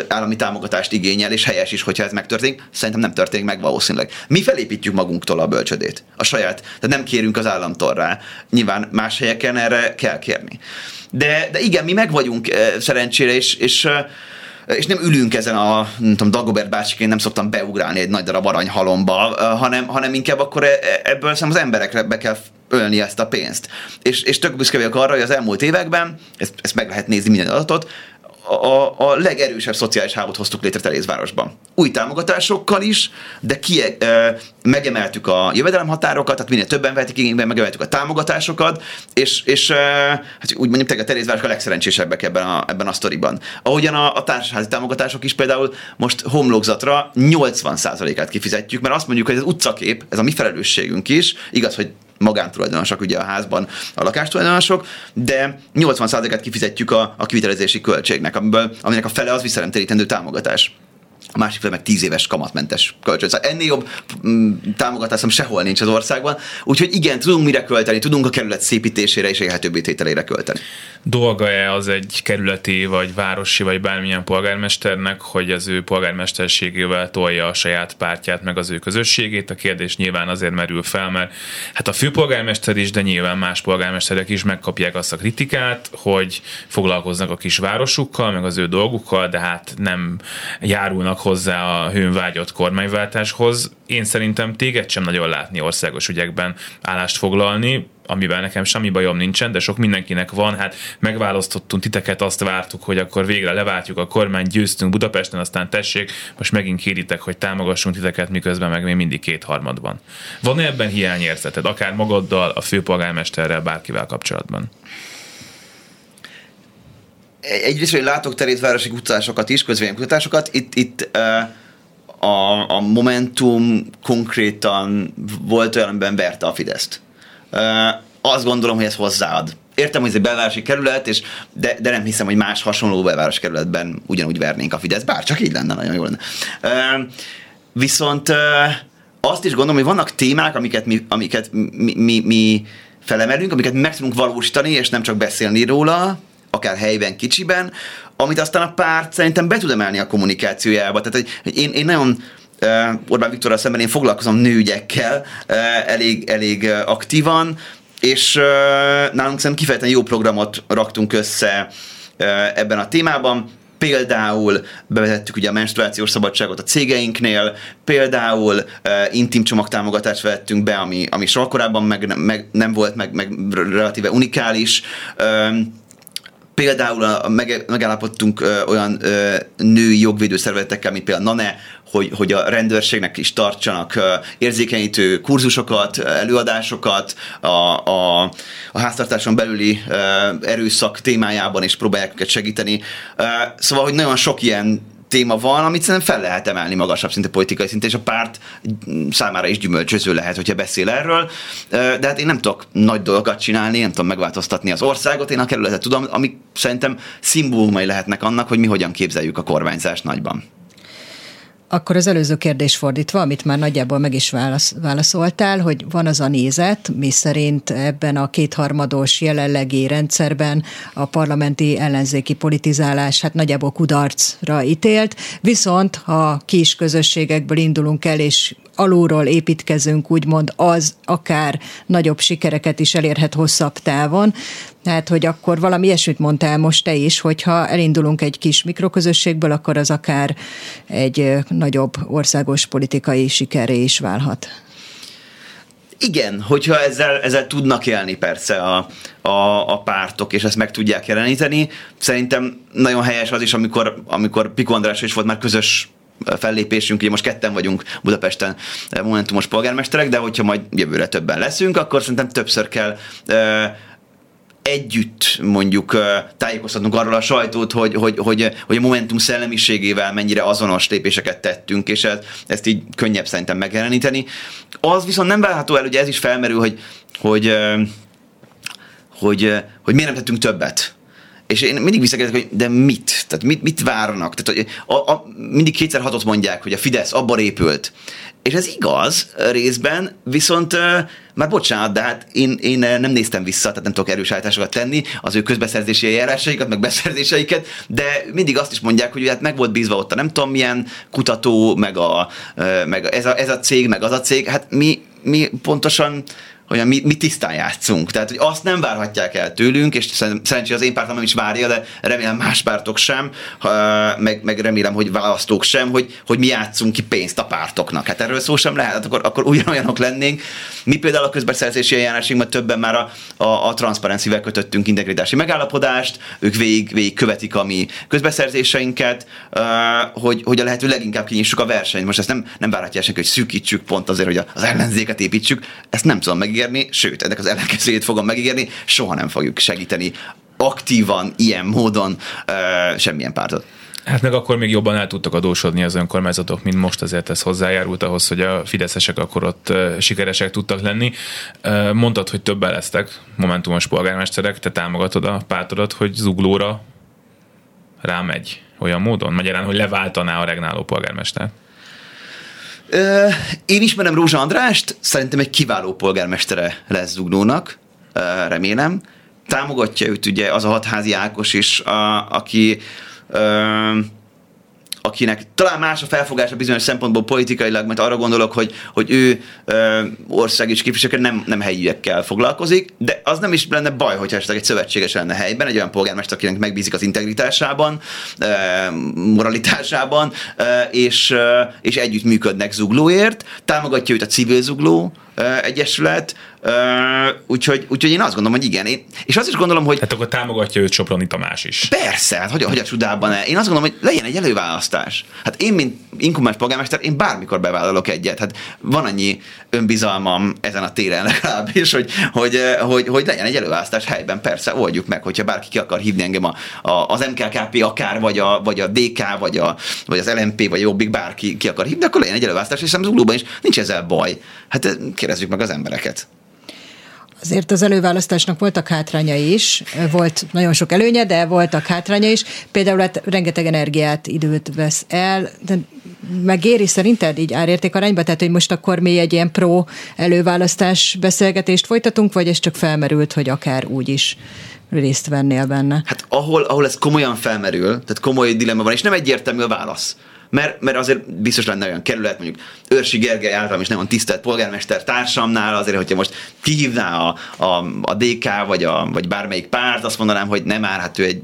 állami támogatást igényel, és helyes is, hogyha ez megtörténik. Szerintem nem történik meg valószínűleg. Mi felépítjük magunktól a bölcsödét, a saját, tehát nem kérünk az államtól rá. Nyilván más helyeken erre kell kérni. De, de igen, mi meg vagyunk szerencsére, és, és és nem ülünk ezen a, nem tudom, Dagobert bácsiként nem szoktam beugrálni egy nagy darab aranyhalomba, hanem, hanem inkább akkor e, e, ebből az emberekre be kell ölni ezt a pénzt. És, és tök büszke vagyok arra, hogy az elmúlt években, ezt, ezt meg lehet nézni minden adatot, a, a legerősebb szociális hálót hoztuk létre Terézvárosban. Új támogatásokkal is, de ki, e, megemeltük a jövedelemhatárokat, tehát minél többen vehetik igénybe, megemeltük a támogatásokat, és, és e, hát úgy mondjuk a Terézváros a legszerencsésebbek ebben a, ebben a sztoriban. Ahogyan a, a társasházi támogatások is például most homlokzatra 80%-át kifizetjük, mert azt mondjuk, hogy ez utcakép, ez a mi felelősségünk is, igaz, hogy magántulajdonosok ugye a házban a lakástulajdonosok, de 80%-át kifizetjük a, a kivitelezési költségnek, amiből, aminek a fele az visszanemtérítendő támogatás a másik fel meg 10 éves kamatmentes kölcsön. Szóval ennél jobb mm, támogatásom sehol nincs az országban. Úgyhogy igen, tudunk mire költeni, tudunk a kerület szépítésére és élhetőbbé tételére költeni. Dolga-e az egy kerületi, vagy városi, vagy bármilyen polgármesternek, hogy az ő polgármesterségével tolja a saját pártját, meg az ő közösségét? A kérdés nyilván azért merül fel, mert hát a főpolgármester is, de nyilván más polgármesterek is megkapják azt a kritikát, hogy foglalkoznak a kis városukkal, meg az ő dolgukkal, de hát nem járulnak hozzá a hőn vágyott kormányváltáshoz. Én szerintem téged sem nagyon látni országos ügyekben állást foglalni, amivel nekem semmi bajom nincsen, de sok mindenkinek van, hát megválasztottunk titeket, azt vártuk, hogy akkor végre leváltjuk a kormány, győztünk Budapesten, aztán tessék, most megint kéritek, hogy támogassunk titeket, miközben meg még mindig kétharmad van. Van-e ebben hiányérzeted, akár magaddal, a főpolgármesterrel, bárkivel kapcsolatban? Egyrészt, hogy látok terétvárosi kutatásokat is, kutatásokat, itt, itt a, a Momentum konkrétan volt olyan, amiben verte a Fideszt azt gondolom, hogy ez hozzáad. Értem, hogy ez egy belvárosi kerület, és de, de nem hiszem, hogy más hasonló belvárosi kerületben ugyanúgy vernénk a Fidesz, bár csak így lenne, nagyon jó lenne. Viszont azt is gondolom, hogy vannak témák, amiket mi, amiket mi, mi, mi felemelünk, amiket meg tudunk valósítani, és nem csak beszélni róla, akár helyben, kicsiben, amit aztán a párt szerintem be tud emelni a kommunikációjába. Tehát, hogy én, én nagyon Orbán Viktorral szemben én foglalkozom nőügyekkel elég, elég aktívan, és nálunk szerintem kifejezetten jó programot raktunk össze ebben a témában, Például bevezettük ugye a menstruációs szabadságot a cégeinknél, például uh, intim csomagtámogatást vettünk be, ami, ami soha korábban meg, meg nem volt, meg, meg relatíve unikális. Uh, Például a, a meg, megállapodtunk ö, olyan ö, női jogvédő szervezetekkel, mint például NANE, hogy, hogy a rendőrségnek is tartsanak érzékenyítő kurzusokat, előadásokat, a, a, a háztartáson belüli erőszak témájában is próbálják őket segíteni. Szóval, hogy nagyon sok ilyen téma van, amit szerintem fel lehet emelni magasabb szinte politikai szinten, és a párt számára is gyümölcsöző lehet, hogyha beszél erről. De hát én nem tudok nagy dolgokat csinálni, nem tudom megváltoztatni az országot, én a kerületet tudom, amik szerintem szimbólumai lehetnek annak, hogy mi hogyan képzeljük a kormányzást nagyban. Akkor az előző kérdés fordítva, amit már nagyjából meg is válasz, válaszoltál, hogy van az a nézet, mi szerint ebben a kétharmados jelenlegi rendszerben a parlamenti ellenzéki politizálás hát nagyjából kudarcra ítélt, viszont ha kis közösségekből indulunk el, és alulról építkezünk, úgymond az akár nagyobb sikereket is elérhet hosszabb távon. Tehát, hogy akkor valami ilyesmit mondtál most te is, hogyha elindulunk egy kis mikroközösségből, akkor az akár egy nagyobb országos politikai sikeré is válhat. Igen, hogyha ezzel, ezzel tudnak élni persze a, a, a pártok, és ezt meg tudják jeleníteni. Szerintem nagyon helyes az is, amikor, amikor Piko András is volt már közös fellépésünk, ugye most ketten vagyunk Budapesten momentumos polgármesterek, de hogyha majd jövőre többen leszünk, akkor szerintem többször kell együtt mondjuk tájékoztatnunk arról a sajtót, hogy, hogy, hogy, hogy a Momentum szellemiségével mennyire azonos lépéseket tettünk, és ezt, ezt így könnyebb szerintem megjeleníteni. Az viszont nem várható el, ugye ez is felmerül, hogy, hogy, hogy, hogy miért nem tettünk többet és én mindig visszakérdezek, hogy de mit? Tehát mit, mit várnak? Tehát, hogy a, a, mindig kétszer hatot mondják, hogy a Fidesz abban épült. És ez igaz részben, viszont már bocsánat, de hát én, én nem néztem vissza, tehát nem tudok erős állításokat tenni, az ő közbeszerzési eljárásaikat, meg beszerzéseiket, de mindig azt is mondják, hogy hát meg volt bízva ott a nem tudom milyen kutató, meg, a, meg ez, a, ez a cég, meg az a cég, hát mi, mi pontosan hogy mi, mi tisztán játszunk. Tehát, hogy azt nem várhatják el tőlünk, és szerencsére az én pártom nem is várja, de remélem más pártok sem, meg, meg remélem, hogy választók sem, hogy, hogy mi játszunk ki pénzt a pártoknak. Hát erről szó sem lehet, hát akkor, akkor ugyanolyanok lennénk. Mi például a közbeszerzési eljárásunkban többen már a, a, a transzparencivel kötöttünk integritási megállapodást, ők végig, végig követik a mi közbeszerzéseinket, hogy, hogy a lehető leginkább kinyissuk a versenyt. Most ezt nem, nem várhatják senki, hogy szűkítsük pont azért, hogy az ellenzéket építsük. Ezt nem tudom meg megígérni, sőt, ennek az ellenkezőjét fogom megígérni, soha nem fogjuk segíteni aktívan, ilyen módon uh, semmilyen pártot. Hát meg akkor még jobban el tudtak adósodni az önkormányzatok, mint most, ezért ez hozzájárult ahhoz, hogy a fideszesek akkor ott sikeresek tudtak lenni. Mondtad, hogy többen lesztek momentumos polgármesterek, te támogatod a pártodat, hogy zuglóra rámegy olyan módon? Magyarán, hogy leváltaná a regnáló polgármestert? Én ismerem Rózsa Andrást, szerintem egy kiváló polgármestere lesz Zugnónak, remélem. Támogatja őt ugye az a hatházi Ákos is, a, aki akinek talán más a felfogása bizonyos szempontból politikailag, mert arra gondolok, hogy, hogy ő ö, ország és képviselőkkel nem, nem helyiekkel foglalkozik, de az nem is lenne baj, hogyha esetleg egy szövetséges lenne helyben, egy olyan polgármester, akinek megbízik az integritásában, ö, moralitásában, ö, és, ö, és együtt működnek zuglóért, támogatja őt a civil zugló, egyesület, úgyhogy, úgyhogy én azt gondolom, hogy igen. Én, és azt is gondolom, hogy... Hát akkor támogatja őt Soproni Tamás is. Persze, hát hogy, hogy a csodában -e? Én azt gondolom, hogy legyen egy előválasztás. Hát én, mint inkumbens polgármester, én bármikor bevállalok egyet. Hát van annyi önbizalmam ezen a téren legalábbis, hogy, hogy, hogy, hogy legyen egy előválasztás helyben, persze, oldjuk meg, hogyha bárki ki akar hívni engem a, a, az MKKP akár, vagy a, vagy a DK, vagy, a, vagy az LMP, vagy Jobbik, bárki ki akar hívni, akkor legyen egy előválasztás, és Zuglóban is nincs ezzel baj. Hát kérdezzük meg az embereket. Azért az előválasztásnak voltak hátrányai is, volt nagyon sok előnye, de voltak hátránya is. Például hát rengeteg energiát, időt vesz el, de megéri szerinted így árérték arányba? Tehát, hogy most akkor mi egy ilyen pro előválasztás beszélgetést folytatunk, vagy ez csak felmerült, hogy akár úgy is részt vennél benne? Hát ahol, ahol ez komolyan felmerül, tehát komoly dilemma van, és nem egyértelmű a válasz mert, mert azért biztos lenne olyan kerület, mondjuk Őrsi Gergely általam is nagyon tisztelt polgármester társamnál, azért, hogyha most kihívná a, a, a DK, vagy, a, vagy bármelyik párt, azt mondanám, hogy nem már, hát ő egy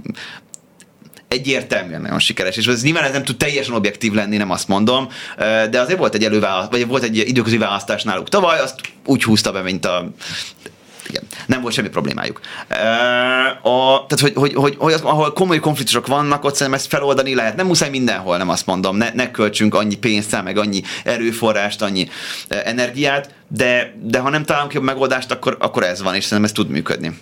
egyértelműen nagyon sikeres, és ez nyilván ez nem tud teljesen objektív lenni, nem azt mondom, de azért volt egy előválasztás, vagy volt egy időközi választás náluk tavaly, azt úgy húzta be, mint a igen, nem volt semmi problémájuk. A, tehát, hogy, hogy, hogy, hogy az, ahol komoly konfliktusok vannak, ott szerintem ezt feloldani lehet. Nem muszáj mindenhol, nem azt mondom, ne, ne költsünk annyi pénzt, meg annyi erőforrást, annyi energiát, de, de ha nem találunk jobb megoldást, akkor, akkor ez van, és szerintem ez tud működni.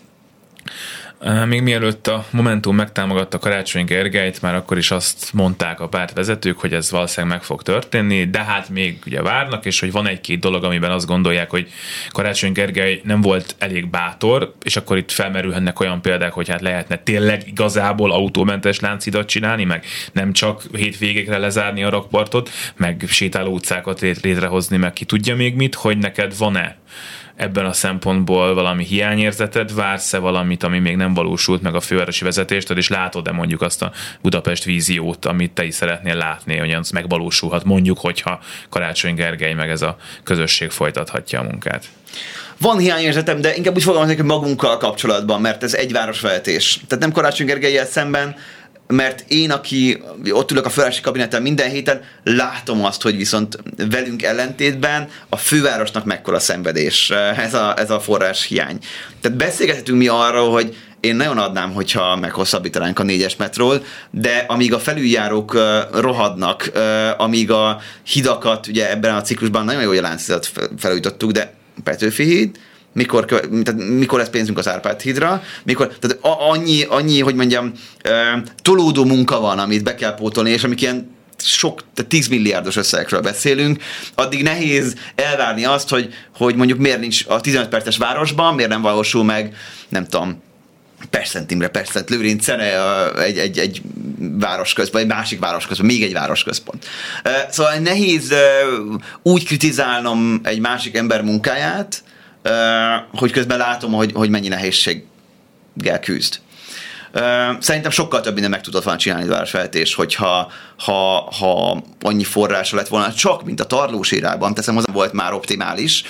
Még mielőtt a Momentum megtámogatta Karácsony Gergelyt, már akkor is azt mondták a pártvezetők, hogy ez valószínűleg meg fog történni, de hát még ugye várnak, és hogy van egy-két dolog, amiben azt gondolják, hogy Karácsony Gergely nem volt elég bátor, és akkor itt felmerülhetnek olyan példák, hogy hát lehetne tényleg igazából autómentes láncidat csinálni, meg nem csak hétvégékre lezárni a rakpartot, meg sétáló utcákat létrehozni, meg ki tudja még mit, hogy neked van-e ebben a szempontból valami hiányérzeted, vársz-e valamit, ami még nem valósult meg a fővárosi vezetéstől, és látod-e mondjuk azt a Budapest víziót, amit te is szeretnél látni, hogy az megvalósulhat, mondjuk, hogyha Karácsony Gergely meg ez a közösség folytathatja a munkát? Van hiányérzetem, de inkább úgy fogalmazok, hogy magunkkal kapcsolatban, mert ez egy városvezetés. Tehát nem Karácsony Gergelyel szemben, mert én, aki ott ülök a fővárosi kabineten minden héten, látom azt, hogy viszont velünk ellentétben a fővárosnak mekkora szenvedés ez a, ez a forrás hiány. Tehát beszélgethetünk mi arról, hogy én nagyon adnám, hogyha meghosszabbítanánk a négyes metról, de amíg a felüljárók uh, rohadnak, uh, amíg a hidakat, ugye ebben a ciklusban nagyon jó, hogy a láncidat felújítottuk, de Petőfi híd, mikor, tehát mikor lesz pénzünk az Árpád hídra, mikor, tehát annyi, annyi, hogy mondjam, tolódó munka van, amit be kell pótolni, és amik ilyen sok, tehát 10 milliárdos összegekről beszélünk, addig nehéz elvárni azt, hogy, hogy mondjuk miért nincs a 15 perces városban, miért nem valósul meg, nem tudom, Perszent Imre, Perszent Lőrincen egy, egy, egy városközpont, egy másik városközpont, még egy városközpont. Szóval nehéz úgy kritizálnom egy másik ember munkáját, hogy közben látom, hogy, hogy mennyi nehézséggel küzd. Szerintem sokkal több minden meg tudott volna csinálni a városfejtés, hogyha ha, ha annyi forrása lett volna, csak mint a tarlós irányban, teszem hozzá, volt már optimális.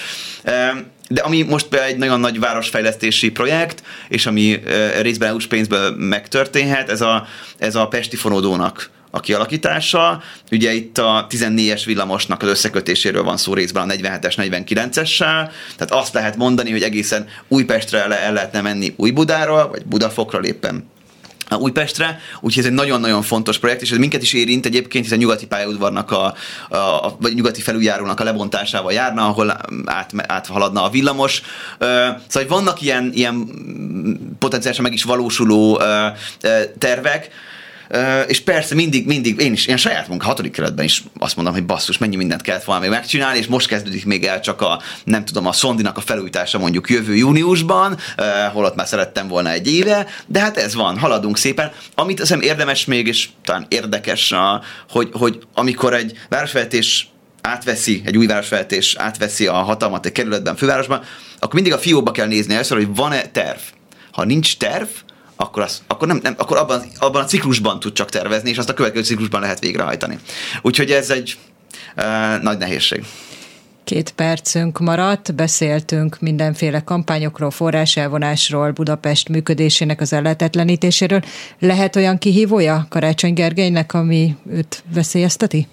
De ami most például egy nagyon nagy városfejlesztési projekt, és ami részben EU-s pénzből megtörténhet, ez a, ez a Pesti fonódónak a kialakítása. Ugye itt a 14-es villamosnak az összekötéséről van szó részben a 47-es, 49-essel, tehát azt lehet mondani, hogy egészen Újpestre el, el lehetne menni Újbudáról, vagy Budafokra éppen a Újpestre, úgyhogy ez egy nagyon-nagyon fontos projekt, és ez minket is érint egyébként, hiszen nyugati pályaudvarnak a, a, vagy nyugati felüljárónak a lebontásával járna, ahol át, áthaladna a villamos. Szóval vannak ilyen, ilyen potenciálisan meg is valósuló tervek, és persze mindig, mindig, én is, én saját munka hatodik keretben is azt mondom, hogy basszus, mennyi mindent kellett volna még megcsinálni, és most kezdődik még el csak a, nem tudom, a szondinak a felújítása mondjuk jövő júniusban, holott már szerettem volna egy éve, de hát ez van, haladunk szépen. Amit azt érdemes még, és talán érdekes, hogy, hogy amikor egy városvezetés átveszi, egy új városvezetés átveszi a hatalmat egy kerületben, fővárosban, akkor mindig a fióba kell nézni először, hogy van-e terv. Ha nincs terv, akkor, az, akkor, nem, nem, akkor abban, abban a ciklusban tud csak tervezni, és azt a következő ciklusban lehet végrehajtani. Úgyhogy ez egy uh, nagy nehézség. Két percünk maradt, beszéltünk mindenféle kampányokról, forráselvonásról, Budapest működésének az ellehetetlenítéséről. Lehet olyan kihívója Karácsony Gergelynek, ami őt veszélyezteti?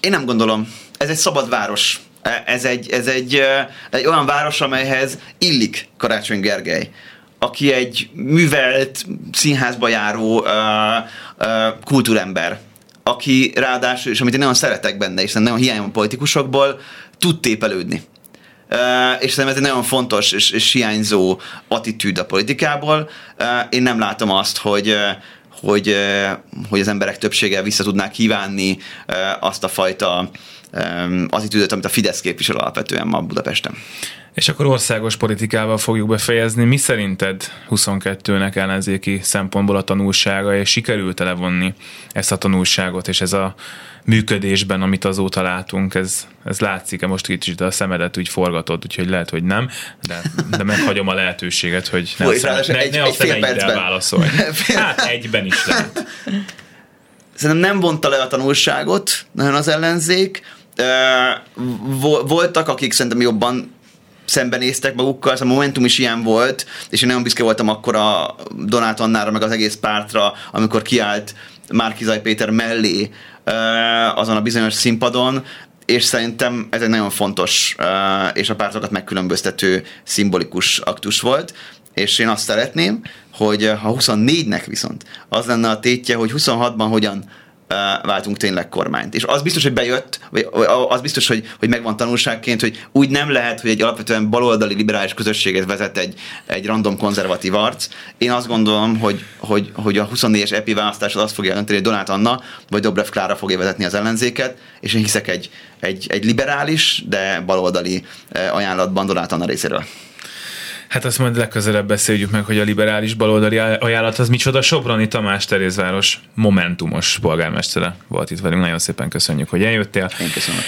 Én nem gondolom. Ez egy szabad város. Ez egy, ez egy, egy olyan város, amelyhez illik Karácsony Gergely aki egy művelt, színházba járó uh, uh, kultúrember, aki ráadásul, és amit én nagyon szeretek benne, és nagyon hiányom a politikusokból, tud tépelődni. Uh, és szerintem ez egy nagyon fontos és, és hiányzó attitűd a politikából. Uh, én nem látom azt, hogy uh, hogy, hogy az emberek többsége vissza tudná kívánni azt a fajta um, attitűdöt, amit a Fidesz képvisel alapvetően ma Budapesten. És akkor országos politikával fogjuk befejezni. Mi szerinted 22-nek ellenzéki szempontból a tanulsága, és sikerült-e levonni ezt a tanulságot, és ez a működésben, amit azóta látunk, ez, ez látszik-e most kicsit a szemedet úgy forgatod, úgyhogy lehet, hogy nem, de, de meghagyom a lehetőséget, hogy ne, Fúj, a, szem, ne, egy, ne a szemeiddel válaszolj. Hát egyben is lehet. Szerintem nem vonta le a tanulságot nagyon az ellenzék, voltak, akik szerintem jobban szembenéztek magukkal, ez a Momentum is ilyen volt, és én nagyon büszke voltam akkor a Donát Annára, meg az egész pártra, amikor kiállt Márkizaj Péter mellé azon a bizonyos színpadon, és szerintem ez egy nagyon fontos és a pártokat megkülönböztető szimbolikus aktus volt, és én azt szeretném, hogy ha 24-nek viszont az lenne a tétje, hogy 26-ban hogyan váltunk tényleg kormányt. És az biztos, hogy bejött, vagy az biztos, hogy, hogy megvan tanulságként, hogy úgy nem lehet, hogy egy alapvetően baloldali liberális közösséget vezet egy, egy random konzervatív arc. Én azt gondolom, hogy, hogy, hogy a 24-es EPI választás az azt fogja jelenteni, hogy Donát Anna vagy Dobrev Klára fogja vezetni az ellenzéket, és én hiszek egy, egy, egy liberális, de baloldali ajánlatban Donát Anna részéről. Hát azt majd legközelebb beszéljük meg, hogy a liberális baloldali ajánlat az micsoda. Soproni Tamás Terézváros momentumos polgármestere volt itt velünk. Nagyon szépen köszönjük, hogy eljöttél. Én köszönöm